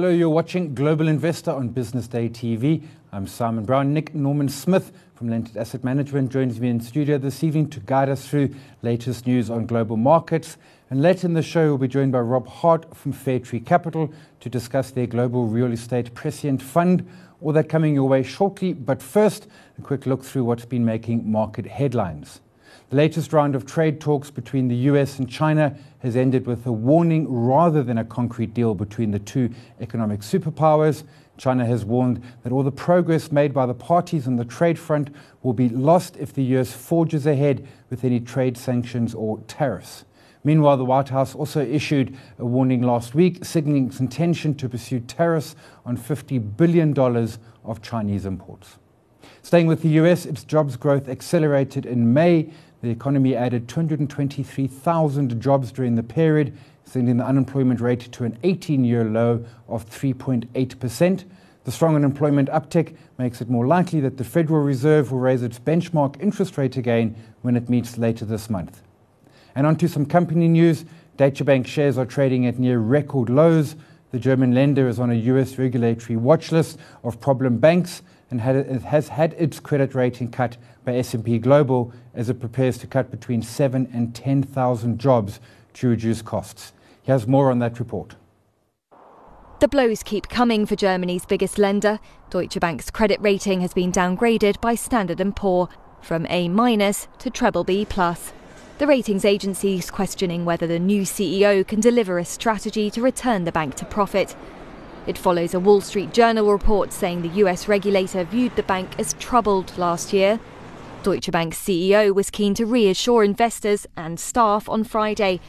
Hello, you're watching Global Investor on Business Day TV. I'm Simon Brown. Nick Norman Smith from Lentus Asset Management joins me in studio this evening to guide us through latest news on global markets. And later in the show, we'll be joined by Rob Hart from Fairtree Capital to discuss their global real estate prescient fund. All that coming your way shortly. But first, a quick look through what's been making market headlines. The latest round of trade talks between the US and China has ended with a warning rather than a concrete deal between the two economic superpowers. China has warned that all the progress made by the parties on the trade front will be lost if the US forges ahead with any trade sanctions or tariffs. Meanwhile, the White House also issued a warning last week, signaling its intention to pursue tariffs on $50 billion of Chinese imports. Staying with the US, its jobs growth accelerated in May the economy added 223,000 jobs during the period, sending the unemployment rate to an 18 year low of 3.8%. The strong unemployment uptick makes it more likely that the Federal Reserve will raise its benchmark interest rate again when it meets later this month. And on to some company news. Deutsche Bank shares are trading at near record lows. The German lender is on a US regulatory watch list of problem banks and has had its credit rating cut by S&P Global as it prepares to cut between 7 and 10,000 jobs to reduce costs. He has more on that report. The blows keep coming for Germany's biggest lender. Deutsche Bank's credit rating has been downgraded by Standard & Poor from A- to treble B+. The ratings agency is questioning whether the new CEO can deliver a strategy to return the bank to profit. It follows a Wall Street Journal report saying the US regulator viewed the bank as troubled last year Deutsche Bank's CEO was keen to reassure investors and staff on Friday,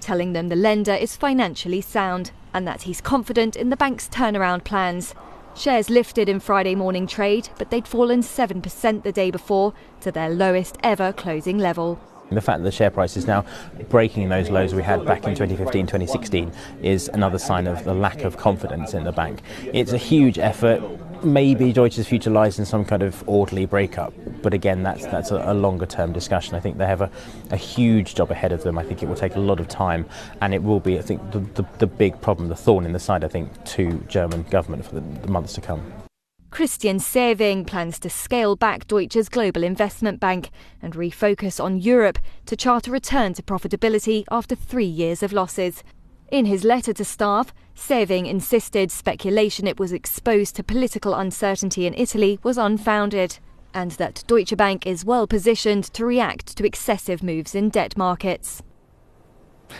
telling them the lender is financially sound and that he's confident in the bank's turnaround plans. Shares lifted in Friday morning trade, but they'd fallen 7% the day before to their lowest ever closing level. The fact that the share price is now breaking those lows we had back in 2015 2016 is another sign of the lack of confidence in the bank. It's a huge effort. Maybe Deutsche's future lies in some kind of orderly breakup, but again, that's that's a, a longer term discussion. I think they have a, a, huge job ahead of them. I think it will take a lot of time, and it will be, I think, the, the, the big problem, the thorn in the side, I think, to German government for the, the months to come. Christian Sewing plans to scale back Deutsche's global investment bank and refocus on Europe to chart a return to profitability after three years of losses. In his letter to staff, Sewing insisted speculation it was exposed to political uncertainty in Italy was unfounded, and that Deutsche Bank is well positioned to react to excessive moves in debt markets.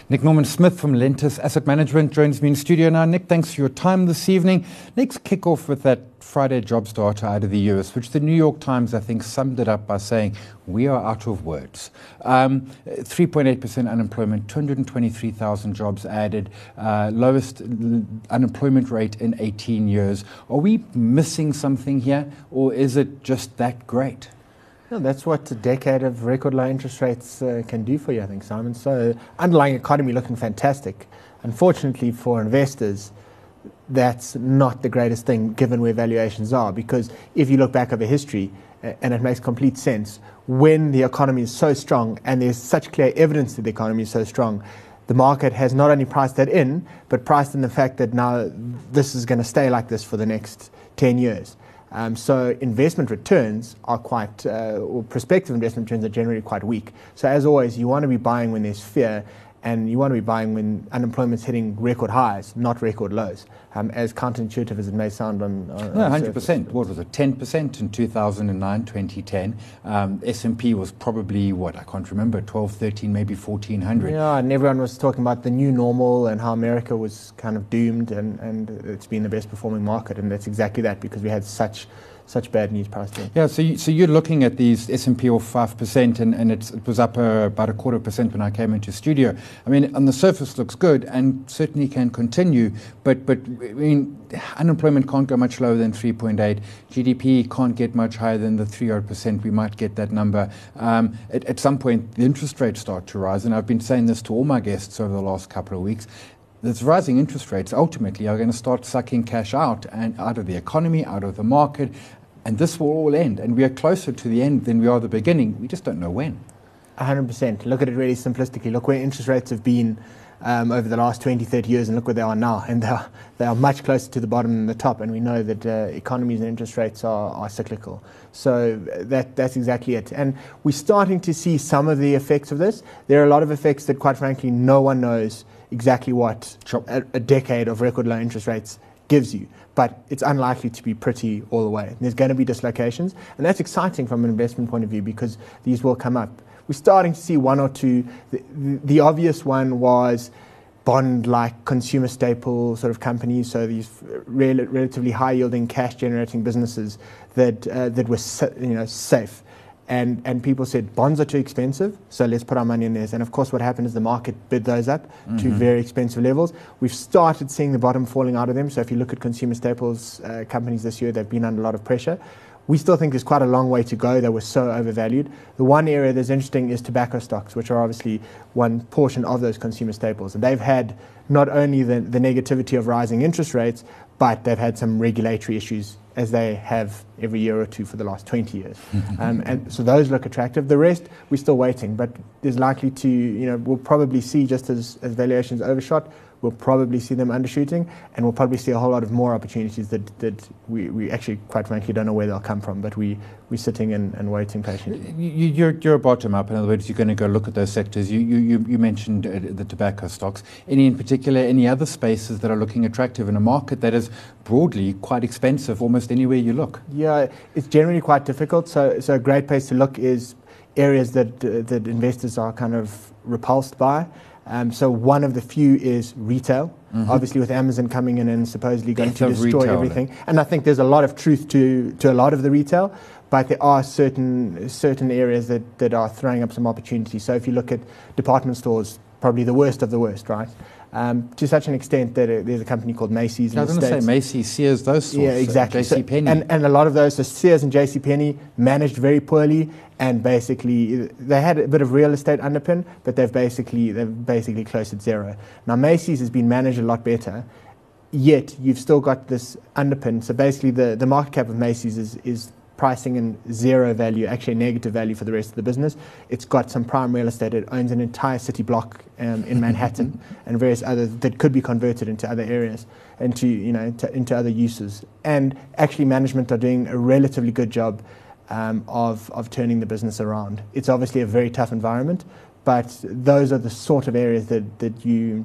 Nick Norman Smith from Lentus Asset Management joins me in studio now. Nick, thanks for your time this evening. Let's kick off with that Friday jobs data out of the US, which the New York Times, I think, summed it up by saying, We are out of words. Um, 3.8% unemployment, 223,000 jobs added, uh, lowest unemployment rate in 18 years. Are we missing something here, or is it just that great? No, that's what a decade of record low interest rates uh, can do for you, I think, Simon. So, underlying economy looking fantastic. Unfortunately for investors, that's not the greatest thing given where valuations are. Because if you look back over history, and it makes complete sense, when the economy is so strong and there's such clear evidence that the economy is so strong, the market has not only priced that in, but priced in the fact that now this is going to stay like this for the next 10 years. Um, so investment returns are quite, uh, or prospective investment returns are generally quite weak. So as always, you want to be buying when there's fear and you want to be buying when unemployment's hitting record highs, not record lows. Um, as counterintuitive as it may sound on, on no, 100%. Surface. What was it? 10% in 2009, 2010. Um, S&P was probably what I can't remember, 12, 13, maybe 1400. Yeah, and everyone was talking about the new normal and how America was kind of doomed, and, and it's been the best performing market, and that's exactly that because we had such such bad news priced in. Yeah, so you, so you're looking at these S&P five percent, and and it was up uh, about a quarter percent when I came into studio. I mean, on the surface looks good, and certainly can continue, but but I mean, unemployment can't go much lower than 3.8. GDP can't get much higher than the three odd percent. We might get that number. Um, at, at some point, the interest rates start to rise, and I've been saying this to all my guests over the last couple of weeks these rising interest rates ultimately are going to start sucking cash out and out of the economy, out of the market, and this will all end. And we are closer to the end than we are the beginning. We just don't know when. 100%. Look at it really simplistically. Look where interest rates have been um, over the last 20, 30 years, and look where they are now. And they are, they are much closer to the bottom than the top. And we know that uh, economies and interest rates are, are cyclical. So that, that's exactly it. And we're starting to see some of the effects of this. There are a lot of effects that, quite frankly, no one knows exactly what Sure. a, a decade of record low interest rates gives you. But it's unlikely to be pretty all the way. There's going to be dislocations, and that's exciting from an investment point of view because these will come up. We're starting to see one or two. The, the, the obvious one was bond-like consumer staple sort of companies, so these rel- relatively high-yielding, cash-generating businesses that uh, that were you know safe. And, and people said bonds are too expensive, so let's put our money in theirs. And of course, what happened is the market bid those up to very expensive levels. We've started seeing the bottom falling out of them. So if you look at consumer staples uh, companies this year, they've been under a lot of pressure. We still think there's quite a long way to go. They were so overvalued. The one area that's interesting is tobacco stocks, which are obviously one portion of those consumer staples. And they've had not only the, the negativity of rising interest rates, but they've had some regulatory issues as they have every year or two for the last 20 years. um, and so those look attractive. The rest, we're still waiting, but there's likely to, you know, we'll probably see just as, as valuations overshot, we'll probably see them undershooting, and we'll probably see a whole lot of more opportunities that, that we, we actually, quite frankly, don't know where they'll come from, but we, we're sitting and, and waiting patiently. You, you're, you're bottom up. In other words, you're going to go look at those sectors. You, you, you- you mentioned uh, the tobacco stocks. Any in particular, any other spaces that are looking attractive in a market that is broadly quite expensive almost anywhere you look? Yeah, it's generally quite difficult. So, so a great place to look is areas that uh, that investors are kind of repulsed by. Um, so one of the few is retail. Obviously, with Amazon coming in and supposedly going Death to destroy retail, everything, and I think there's a lot of truth to to a lot of the retail. But there are certain certain areas that, that are throwing up some opportunities. So if you look at department stores, probably the worst of the worst, right? Um, to such an extent that uh, there's a company called Macy's I was going to say Macy's, Sears, those sorts. Yeah, exactly. So- J.C. Penney. and, and a lot of those, so Sears and J.C. Penney managed very poorly, and basically they had a bit of real estate underpin, but they've basically they've basically closed at zero. Now Macy's has been managed a lot better, yet you've still got this underpin. So basically, the, the market cap of Macy's is is pricing in zero value, actually negative value for the rest of the business. It's got some prime real estate. It owns an entire city block um, in Manhattan and various others that could be converted into other areas, into you know to, into other uses. And actually, management are doing a relatively good job um, of of turning the business around. It's obviously a very tough environment, but those are the sort of areas that that you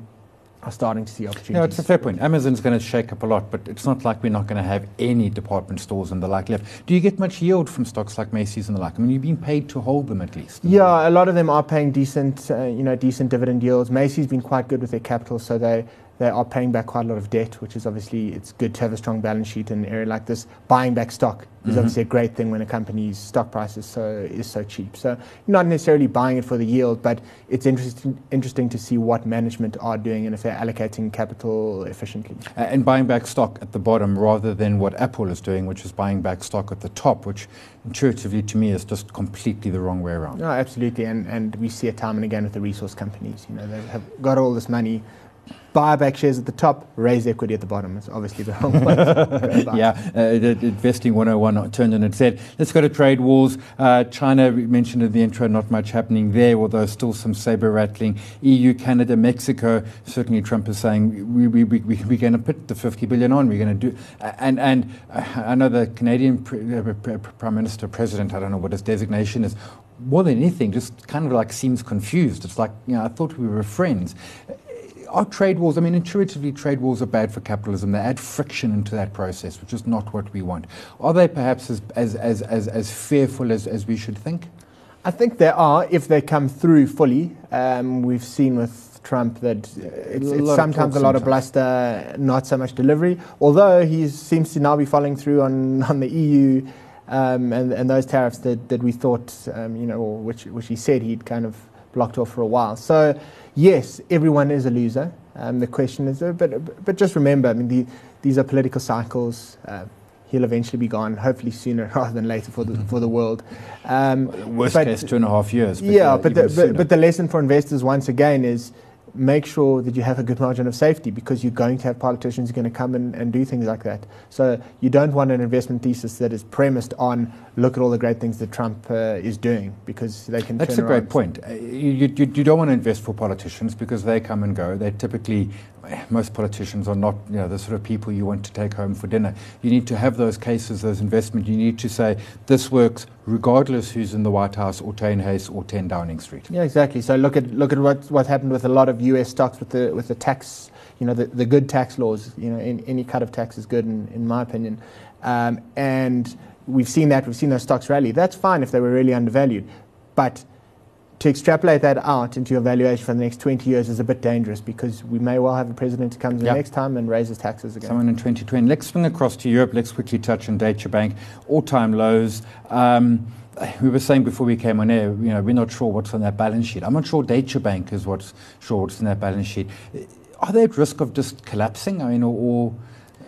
are starting to see opportunities. No, it's a fair point. Amazon's going to shake up a lot, but it's not like we're not going to have any department stores and the like left. Do you get much yield from stocks like Macy's and the like? I mean, you've been paid to hold them at least. Yeah, a lot of them are paying decent, uh, you know, decent dividend yields. Macy's been quite good with their capital, so they they are paying back quite a lot of debt, which is obviously it's good to have a strong balance sheet in an area like this. Buying back stock is Mhm. obviously a great thing when a company's stock price is so is so cheap. So not necessarily buying it for the yield, but it's interesting interesting to see what management are doing and if they're allocating capital efficiently. Uh, and buying back stock at the bottom rather than what Apple is doing, which is buying back stock at the top, which intuitively to me is just completely the wrong way around. No, absolutely, and and we see it time and again with the resource companies. You know, they have got all this money, buy back shares at the top, raise equity at the bottom. It's obviously the wrong way. to go about it. Yeah, uh, Investing 101 turned on and said, Let's go to trade wars. Uh, China, we mentioned in the intro, not much happening there, although still some saber rattling. EU, Canada, Mexico. Certainly, Trump is saying we, we, we, we- we're going to put the 50 billion on. We're going to do. And, and uh, I know the Canadian uh, Prime Minister, President, I don't know what his designation is, more than anything, just kind of like seems confused. It's like, you know, I thought we were friends. Are trade wars, I mean, intuitively, trade wars are bad for capitalism. They add friction into that process, which is not what we want. Are they perhaps as, as, as, as, as fearful as, as we should think? I think there are if they come through fully. Um, we've seen with Trump that it's, A it's sometimes a lot of bluster, not so much delivery. Although he seems to now be following through on, on the EU um, and, and those tariffs that, that we thought, um, you know, or which, which he said he'd kind of blocked off for a while. So, yes, everyone is a loser. Um, the question is, but, but just remember, I mean, the, these are political cycles. Uh, he'll eventually be gone, hopefully sooner rather than later for the, for the world. Um, Worst but- case, two and a half years. yeah, uh, but the, but, but the lesson for investors once again is make sure that you have a good margin of safety because you're going to have politicians who are going to come and, and do things like that. So you don't want an investment thesis that is premised on look at all the great things that Trump uh, is doing because they can. That's a great point. Uh, you, you, you, don't want to invest for politicians because they come and go. They typically, most politicians are not you know, the sort of people you want to take home for dinner. You need to have those cases, those investment. You need to say this works regardless who's in the White House or Tuynhuys or 10 Downing Street. Yeah, exactly. So look at look at what what happened with a lot of U.S. stocks with the with the tax, you know, the, the good tax laws. You know, in, any cut of tax is good, in, in my opinion. Um, and we've seen that. We've seen those stocks rally. That's fine if they were really undervalued, but to extrapolate that out into your valuation for the next 20 years is a bit dangerous because we may well have a president who comes in yep. next time and raises taxes again. Someone in 2020. Let's swing across to Europe. Let's quickly touch on Deutsche Bank. All-time lows. Um, we were saying before we came on air, you know, we're not sure what's on that balance sheet. I'm not sure Deutsche Bank is what's sure what's in that balance sheet. Are they at risk of just collapsing? I mean, or, or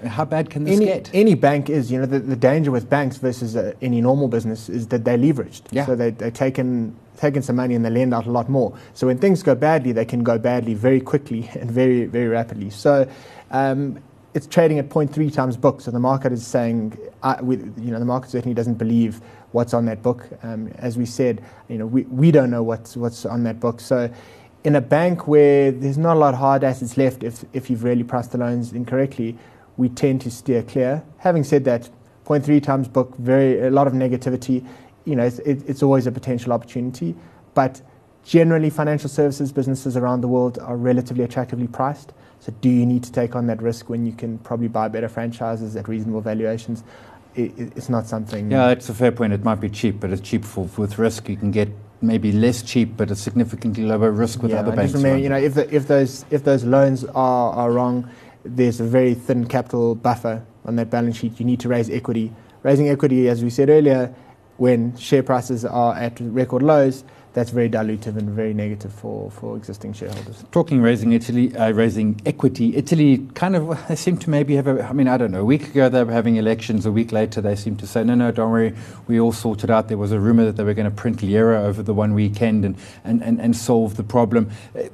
how bad can this any, get? Any bank is, you know, the, the danger with banks versus uh, any normal business is that they're leveraged. Yeah. So they, they're taking, taking some money and they lend out a lot more. So when things go badly, they can go badly very quickly and very, very rapidly. So um, it's trading at 0.3 times book. So the market is saying, uh, we, you know, the market certainly doesn't believe what's on that book. Um, as we said, you know, we, we don't know what's, what's on that book. So in a bank where there's not a lot of hard assets left if, if you've really priced the loans incorrectly, we tend to steer clear. Having said that, 0.3 times book, very a lot of negativity. You know, it's, it, it's always a potential opportunity, but generally, financial services businesses around the world are relatively attractively priced. So, do you need to take on that risk when you can probably buy better franchises at reasonable valuations? It, it's not something. Yeah, that's a fair point. It might be cheap, but it's cheap for with risk. You can get maybe less cheap, but a significantly lower risk with yeah, other banks. Just Remember, you know, if, the, if those if those loans are, are wrong, there's a very thin capital buffer on that balance sheet. You need to raise equity. Raising equity, as we said earlier, when share prices are at record lows, that's very dilutive and very negative for, for existing shareholders. Talking raising Italy, uh, raising equity, Italy kind of they seem to maybe have a. I mean, I don't know. A week ago they were having elections. A week later they seem to say, no, no, don't worry, we all sorted out. There was a rumor that they were going to print lira over the one weekend and and, and, and solve the problem.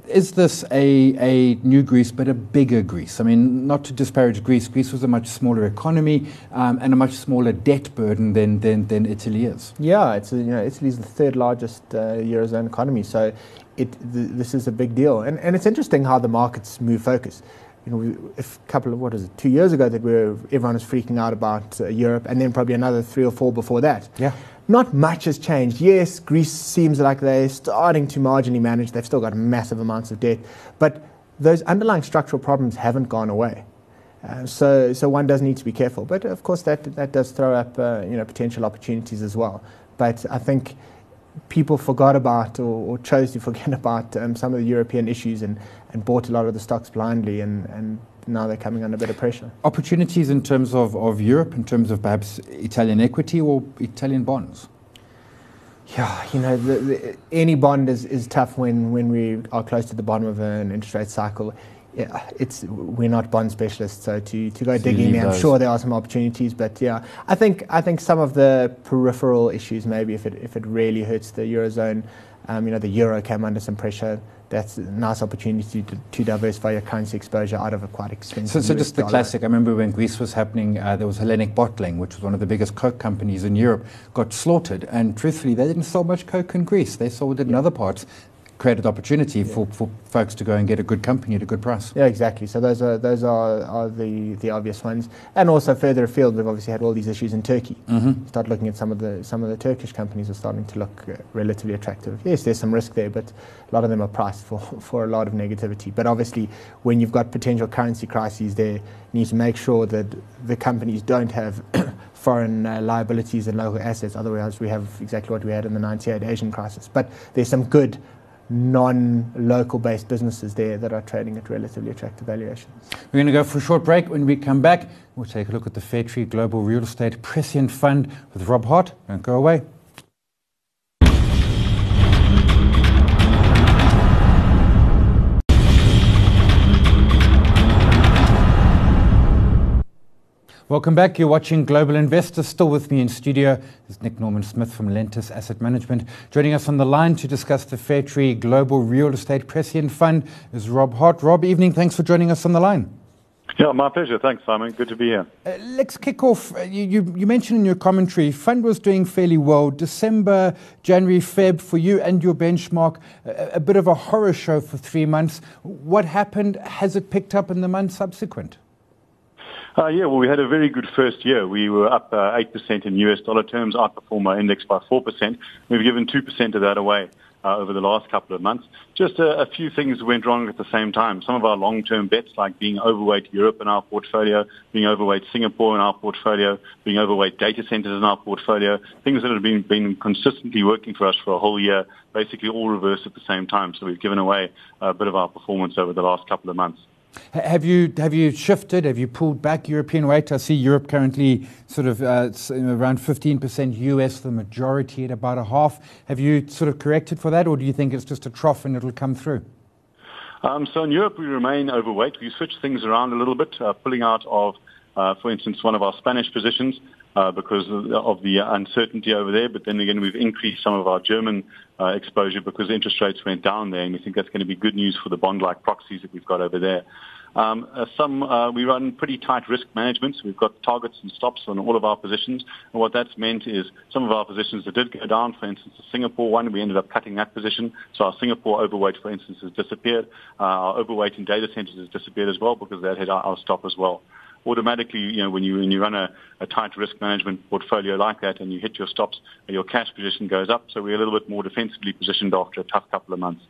Is this a a new Greece, but a bigger Greece? I mean, not to disparage Greece. Greece was a much smaller economy um, and a much smaller debt burden than than, than Italy is. Yeah, it's a, you know Italy's the third largest. Uh, eurozone economy. So it, th- this is a big deal, and and it's interesting how the markets move focus. You know, we, a couple of what is it, two years ago that we were, everyone was freaking out about uh, Europe, and then probably another three or four before that. Yeah. Not much has changed. Yes, Greece seems like they're starting to marginally manage. They've still got massive amounts of debt, but those underlying structural problems haven't gone away. Uh, so, so one does need to be careful. But of course, that that does throw up uh, you know potential opportunities as well. But I think people forgot about or, or chose to forget about um, some of the European issues and, and bought a lot of the stocks blindly, and, and now they're coming under a bit of pressure. Opportunities in terms of, of Europe, in terms of perhaps Italian equity or Italian bonds? Yeah, you know, the, the, any bond is, is tough when, when we are close to the bottom of an interest rate cycle yeah, it's we're not bond specialists, so to, to go so digging there, I'm sure there are some opportunities, but yeah, I think I think some of the peripheral issues, maybe if it if it really hurts the eurozone, um, you know, the euro came under some pressure. That's a nice opportunity to, to diversify your currency exposure out of a quite expensive. So, so just the classic. I remember when Greece was happening, uh, there was Hellenic Bottling, which was one of the biggest Coke companies in Europe, got slaughtered. And truthfully, they didn't sell much Coke in Greece. They sold it in other parts created opportunity yeah. for, for folks to go and get a good company at a good price. Yeah, exactly. So those are those are, are the, the obvious ones. And also further afield, we've obviously had all these issues in Turkey. Mm-hmm. Start looking at some of the some of the Turkish companies are starting to look uh, relatively attractive. Yes, there's some risk there, but a lot of them are priced for, for a lot of negativity. But obviously, when you've got potential currency crises there, you need to make sure that the companies don't have foreign uh, liabilities and local assets. Otherwise, we have exactly what we had in the 98 Asian crisis. But there's some good non-local based businesses there that are trading at relatively attractive valuations. We're going to go for a short break. When we come back, we'll take a look at the Fairtree Global Real Estate Prescient Fund with Rob Hart. Don't go away. Welcome back. You're watching Global Investors. Still with me in studio is Nick Norman Smith from Lentus Asset Management. Joining us on the line to discuss the Fairtree Global Real Estate Prescient Fund is Rob Hart. Rob, evening. Thanks for joining us on the line. Yeah, my pleasure. Thanks, Simon. Good to be here. Uh, let's kick off. Uh, you, you, you, mentioned in your commentary, fund was doing fairly well. December, January, Feb for you and your benchmark, a, a bit of a horror show for three months. What happened? Has it picked up in the months subsequent? Uh, yeah, well, we had a very good first year. We were up uh, 8% in US dollar terms, outperform our index by 4%. We've given 2% of that away uh, over the last couple of months. Just a, a, few things went wrong at the same time. Some of our long-term bets, like being overweight Europe in our portfolio, being overweight Singapore in our portfolio, being overweight data centers in our portfolio, things that have been, been consistently working for us for a whole year, basically all reversed at the same time. So we've given away a bit of our performance over the last couple of months. Have you have you shifted? Have you pulled back European weight? I see Europe currently sort of uh, around 15% US, the majority at about a half. Have you sort of corrected for that, or do you think it's just a trough and it'll come through? Um, so in Europe, we remain overweight. We switched things around a little bit, uh, pulling out of, uh, for instance, one of our Spanish positions uh, because of the uncertainty over there. But then again, we've increased some of our German uh, exposure because interest rates went down there, and we think that's going to be good news for the bond-like proxies that we've got over there. Um, uh, some uh, we run pretty tight risk management. So we've got targets and stops on all of our positions. And what that's meant is some of our positions that did go down, for instance, the Singapore one, we ended up cutting that position. So our Singapore overweight, for instance, has disappeared. Uh, our overweight in data centers has disappeared as well because that hit our, our stop as well automatically, you know, when you when you run a, a tight risk management portfolio like that and you hit your stops, your cash position goes up. So we're a little bit more defensively positioned after a tough couple of months.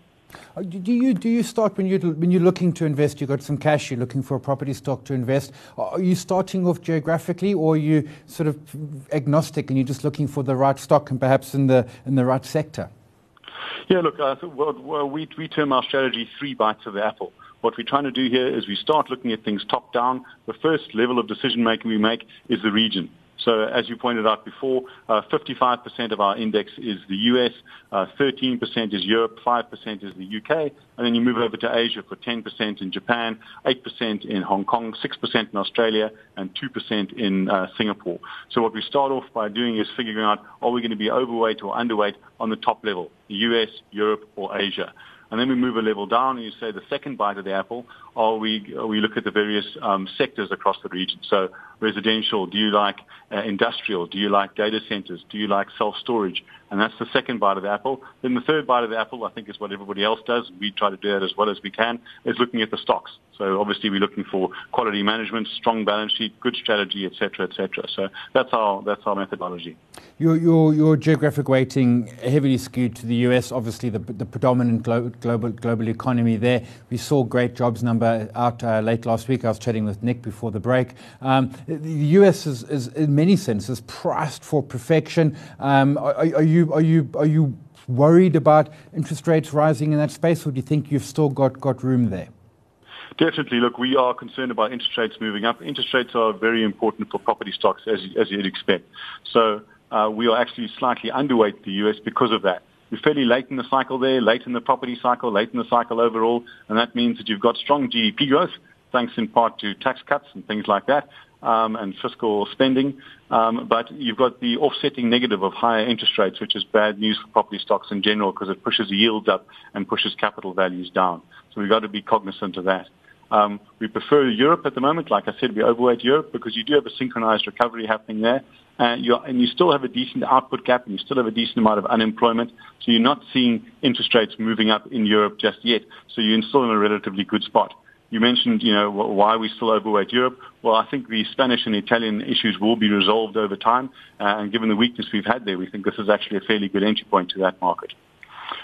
Uh, do you do you start when you when you're looking to invest? You've got some cash. You're looking for a property stock to invest. Are you starting off geographically, or are you sort of agnostic and you're just looking for the right stock and perhaps in the in the right sector? Yeah, look, uh, well, we we term our strategy three bites of the apple. What we're trying to do here is we start looking at things top down. The first level of decision making we make is the region. So as you pointed out before, uh, 55% of our index is the US, uh, 13% is Europe, 5% is the UK, and then you move over to Asia for 10% in Japan, 8% in Hong Kong, 6% in Australia, and 2% in uh, Singapore. So what we start off by doing is figuring out, are we going to be overweight or underweight on the top level, the US, Europe, or Asia? And then we move a level down and you say the second bite of the apple, or we, we look at the various um, sectors across the region. So residential, do you like uh, industrial, do you like data centers, do you like self-storage? And that's the second bite of the apple. Then the third bite of the apple, I think is what everybody else does. We try to do that as well as we can, is looking at the stocks. So obviously we're looking for quality management, strong balance sheet, good strategy, et cetera, et cetera. So that's our, that's our methodology. Your, your, your geographic weighting heavily skewed to the US, obviously the, the predominant global, global, global economy there. We saw great jobs number out uh, late last week. I was chatting with Nick before the break. Um, the US is, is, in many senses, priced for perfection. Um, are, are, you, are, you, are you worried about interest rates rising in that space, or do you think you've still got, got room there? Definitely. Look, we are concerned about interest rates moving up. Interest rates are very important for property stocks, as, as you'd expect. So uh, we are actually slightly underweight the US because of that. We're fairly late in the cycle there, late in the property cycle, late in the cycle overall, and that means that you've got strong GDP growth, thanks in part to tax cuts and things like that, um, and fiscal spending. Um, but you've got the offsetting negative of higher interest rates, which is bad news for property stocks in general because it pushes yields up and pushes capital values down. So we've got to be cognizant of that. Um, we prefer Europe at the moment. Like I said, we overweight Europe because you do have a synchronized recovery happening there uh, and you still have a decent output gap and you still have a decent amount of unemployment. So you're not seeing interest rates moving up in Europe just yet. So you're still in a relatively good spot. You mentioned, you know, why we still overweight Europe. Well, I think the Spanish and Italian issues will be resolved over time. Uh, and given the weakness we've had there, we think this is actually a fairly good entry point to that market.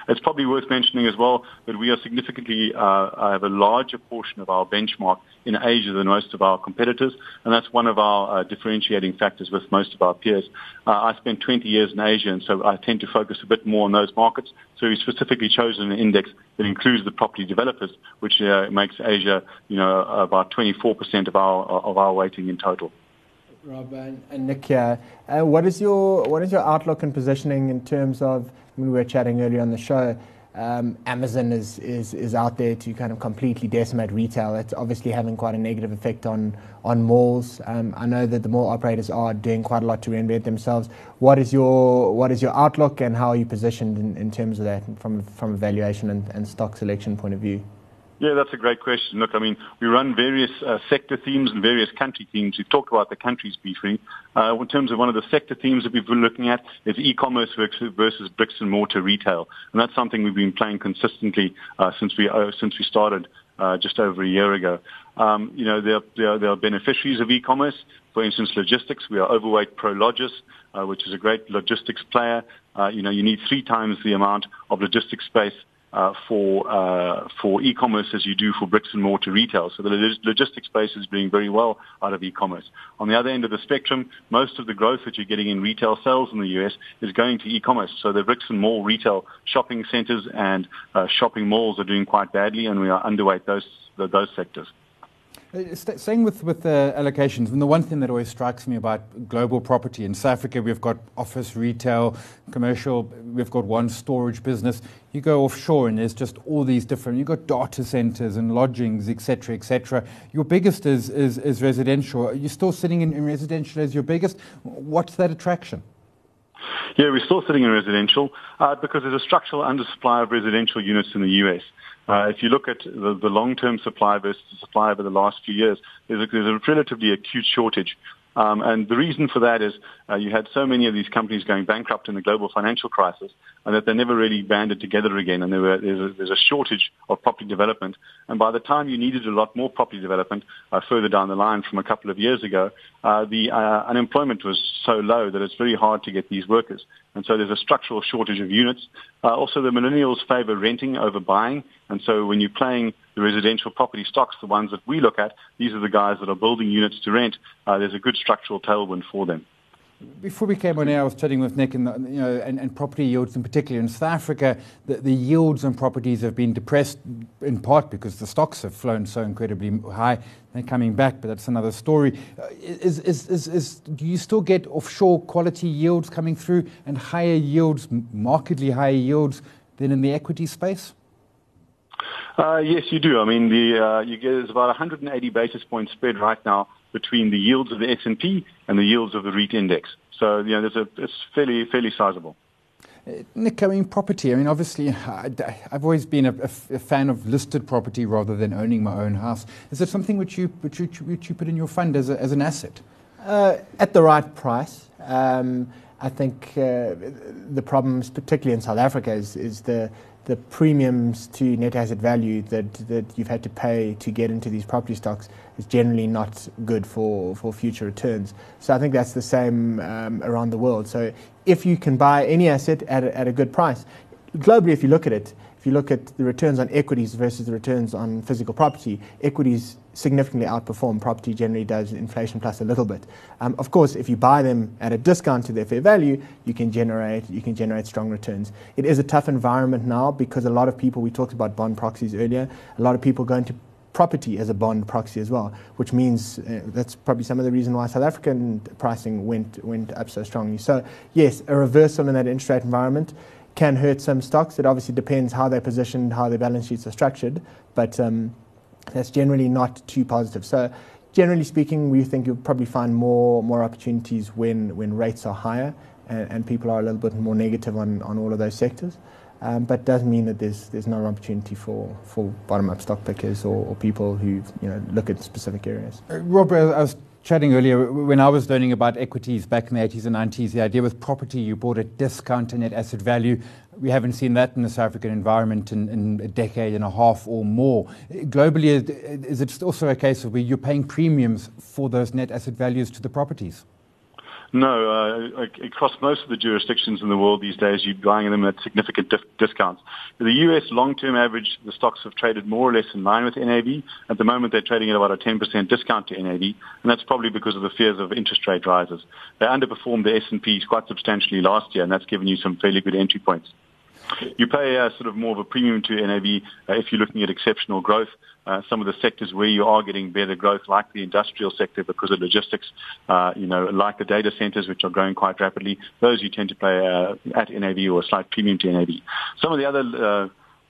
It's probably worth mentioning as well that we are significantly uh, have a larger portion of our benchmark in Asia than most of our competitors, and that's one of our uh, differentiating factors with most of our peers. Uh, I spent 20 years in Asia, and so I tend to focus a bit more on those markets. So we've specifically chosen an index that includes the property developers, which uh, makes Asia, you know, about 24% of our of our weighting in total. Rob and, and Nick here. Uh, what is your what is your outlook and positioning in terms of? When we were chatting earlier on the show, Um, Amazon is, is, is out there to kind of completely decimate retail. It's obviously having quite a negative effect on, on malls. Um, I know that the mall operators are doing quite a lot to reinvent themselves. What is your, what is your outlook and how are you positioned in, in terms of that from, from a valuation and, and stock selection point of view? Yeah, that's a great question. Look, I mean, we run various uh, sector themes and various country themes. We've talked about the countries briefly. Uh, in terms of one of the sector themes that we've been looking at is e-commerce versus bricks and mortar retail, and that's something we've been playing consistently uh, since we uh, since we started uh, just over a year ago. Um, you know, there, there, there, are beneficiaries of e-commerce. For instance, logistics. We are overweight Prologis, uh, which is a great logistics player. Uh, you know, you need three times the amount of logistics space uh, for uh, for e-commerce as you do for bricks and mortar retail. So the logistics space is doing very well out of e-commerce. On the other end of the spectrum, most of the growth that you're getting in retail sales in the US is going to e-commerce. So the bricks and mortar retail shopping centers and uh, shopping malls are doing quite badly, and we are underweight those those sectors. Uh, staying with, with the allocations, and the one thing that always strikes me about global property in South Africa, we've got office, retail, commercial, we've got one storage business. You go offshore, and there's just all these different. You've got data centers and lodgings, etc., etc. Your biggest is, is, is residential. Are you still sitting in, in residential as your biggest? What's that attraction? Yeah, we're still sitting in residential uh, because there's a structural undersupply of residential units in the US. Uh, if you look at the, the long-term supply versus the supply over the last few years, there's a, there's a relatively acute shortage. Um, and the reason for that is uh, you had so many of these companies going bankrupt in the global financial crisis, and that they never really banded together again. And there were, there's, a, there's a shortage of property development. And by the time you needed a lot more property development uh, further down the line from a couple of years ago, uh, the uh, unemployment was so low that it's very hard to get these workers. And so there's a structural shortage of units. Uh, also, the millennials favor renting over buying. And so when you're playing the residential property stocks, the ones that we look at, these are the guys that are building units to rent. Uh, there's a good structural tailwind for them. Before we came on air, I was chatting with Nick, and you know, and, and property yields in particular in South Africa. The, the, yields on properties have been depressed in part because the stocks have flown so incredibly high. They're coming back, but that's another story. Uh, is, is, is, is, do you still get offshore quality yields coming through and higher yields, markedly higher yields than in the equity space? Uh, yes, you do. I mean, the uh, you get there's about 180 basis point spread right now between the yields of the S&P and the yields of the REIT index. So, you know, there's a, it's fairly, fairly sizable. Uh, Nick, I mean, property, I mean, obviously, I've always been a, a, fan of listed property rather than owning my own house. Is it something which you, which you, which you put in your fund as, a, as an asset? Uh, at the right price. Um, I think uh, the problems, particularly in South Africa, is, is the, the premiums to net asset value that, that you've had to pay to get into these property stocks is generally not good for, for future returns. So I think that's the same um, around the world. So if you can buy any asset at a, at a good price, globally, if you look at it, you look at the returns on equities versus the returns on physical property, equities significantly outperform property generally does inflation plus a little bit. Um, of course, if you buy them at a discount to their fair value, you can generate you can generate strong returns. It is a tough environment now because a lot of people we talked about bond proxies earlier. A lot of people go into property as a bond proxy as well, which means uh, that's probably some of the reason why South African pricing went went up so strongly. So yes, a reversal in that interest rate environment can hurt some stocks. It obviously depends how they're positioned, how their balance sheets are structured, but um, that's generally not too positive. So, generally speaking, we think you'll probably find more more opportunities when when rates are higher and, and people are a little bit more negative on, on all of those sectors. Um, but doesn't mean that there's there's no opportunity for, for bottom up stock pickers or, or people who you know look at specific areas. Uh, Rob, I was chatting earlier, when I was learning about equities back in the 80s and 90s, the idea with property, you bought a discount to net asset value. We haven't seen that in the South African environment in, in a decade and a half or more. Globally, is it also a case of where you're paying premiums for those net asset values to the properties? No, uh, across most of the jurisdictions in the world these days, you're buying them at significant dif- discounts. The U.S. long-term average, the stocks have traded more or less in line with NAV. At the moment, they're trading at about a 10% discount to NAV, and that's probably because of the fears of interest rate rises. They underperformed the S&P quite substantially last year, and that's given you some fairly good entry points. You pay a sort of more of a premium to NAV uh, if you're looking at exceptional growth. Uh, some of the sectors where you are getting better growth, like the industrial sector because of logistics, uh, you know, like the data centers, which are growing quite rapidly, those you tend to pay uh, at NAV or a slight premium to NAV. Some of the other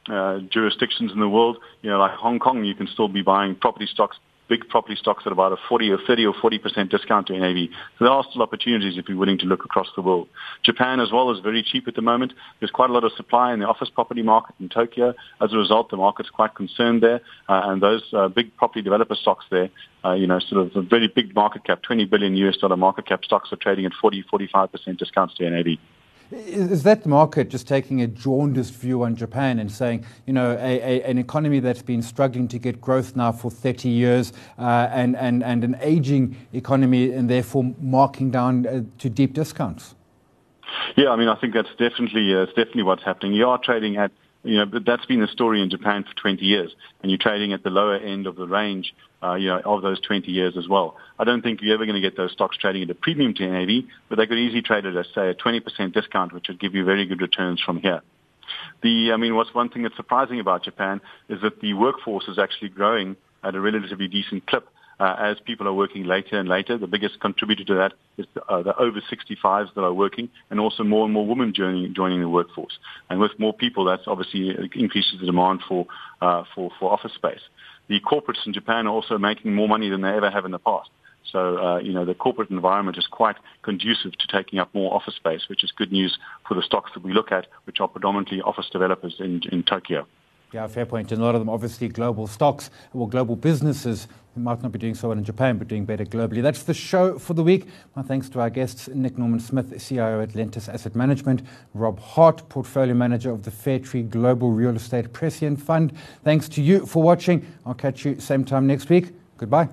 uh, uh, jurisdictions in the world, you know, like Hong Kong, you can still be buying property stocks big property stocks at about a 40 or 30 or 40% discount to NAV. So there are still opportunities if you're willing to look across the world. Japan as well is very cheap at the moment. There's quite a lot of supply in the office property market in Tokyo. As a result, the market's quite concerned there. Uh, and those uh, big property developer stocks there, uh, you know, sort of a very big market cap, 20 billion US dollar market cap stocks are trading at 40, 45% discounts to NAV. Is that market just taking a jaundiced view on Japan and saying, you know, a, a, an economy that's been struggling to get growth now for 30 years uh, and, and, and an aging economy and therefore marking down uh, to deep discounts? Yeah, I mean, I think that's definitely, uh, definitely what's happening. You are trading at you know, but that's been the story in Japan for 20 years, and you're trading at the lower end of the range, uh, you know, of those 20 years as well. I don't think you're ever going to get those stocks trading at a premium to NAV, but they could easily trade at, a, say, a 20% discount, which would give you very good returns from here. The, I mean, what's one thing that's surprising about Japan is that the workforce is actually growing at a relatively decent clip uh, as people are working later and later. The biggest contributor to that is the, uh, the over 65s that are working and also more and more women joining, joining the workforce. And with more people, that's obviously increases the demand for, uh, for, for office space. The corporates in Japan are also making more money than they ever have in the past. So, uh, you know, the corporate environment is quite conducive to taking up more office space, which is good news for the stocks that we look at, which are predominantly office developers in, in Tokyo. Yeah, fair point. And a lot of them obviously global stocks or global businesses might not be doing so well in Japan, but doing better globally. That's the show for the week. My thanks to our guests, Nick Norman Smith, CIO at Lentus Asset Management, Rob Hart, Portfolio Manager of the Fairtree Global Real Estate Prescient Fund. Thanks to you for watching. I'll catch you same time next week. Goodbye.